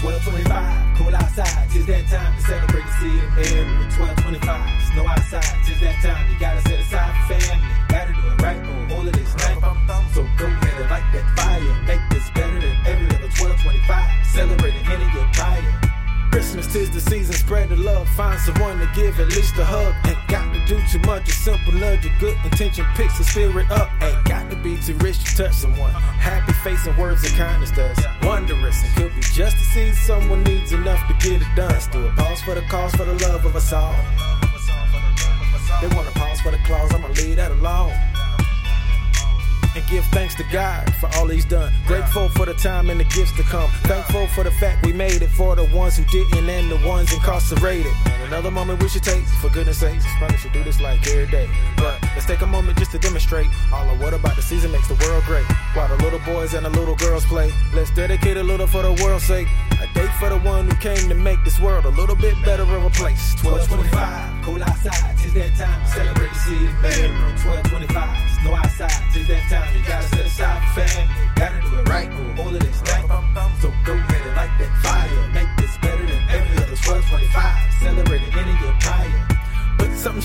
1225, cool outside, tis that time to celebrate the seed of Mary. 1225, snow outside, tis that time, you gotta set aside for family. Gotta do it right on all of this night. So go ahead and light that fire, make this better than every other 1225. Celebrating any your prior. Christmas tis the season, spread the love, find someone to give at least a hug. Do too much, a simple nudge, a good intention picks the spirit up. Ain't got to be too rich to touch someone. Happy face and words of kindness does wondrous. It could be just to see someone needs enough to get it done. Still a pause for the cause, for the love of us all. They wanna pause for the Claus, I'ma leave that alone and give thanks to God for all He's done. Grateful for the time and the gifts to come. Thankful for the fact we made it for the ones who didn't and the ones incarcerated. And another moment we should take, for goodness sakes. Probably should do this like every day. But let's take a moment just to demonstrate all of what about the season makes the world great. While the little boys and the little girls play, let's dedicate a little for the world's sake. Date for the one who came to make this world a little bit better of a place. 1225, cool outside, tis that time to celebrate the of Mary. 1225, snow outside, tis that time, you gotta set aside for family. Gotta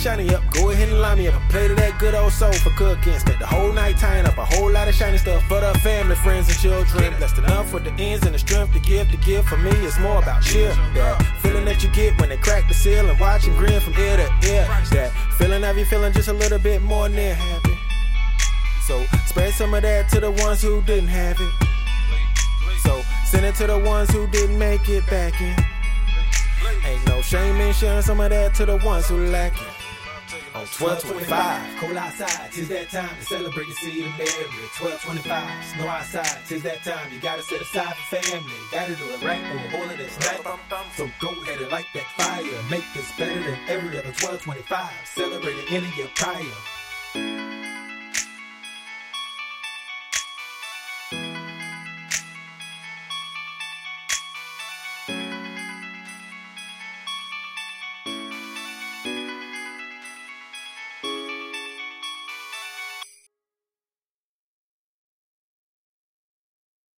shiny up, go ahead and line me up. Play to that good old soul for cooking. Spent the whole night tying up a whole lot of shiny stuff for the family, friends, and children. Blessed enough with the ends and the strength to give. The gift for me is more about cheer. That feeling that you get when they crack the seal and watch and grin from ear to ear. That feeling of you feeling just a little bit more near happy. So spread some of that to the ones who didn't have it. So send it to the ones who didn't make it back in. Ain't no shame in sharing some of that to the ones who lack it. On 1225. Cold outside, tis that time to celebrate the seed of Mary. 1225, snow outside, tis that time. You gotta set aside for family. Gotta do it right on all of this night. So go ahead and light that fire. Make this better than every other 1225. Celebrating any year prior.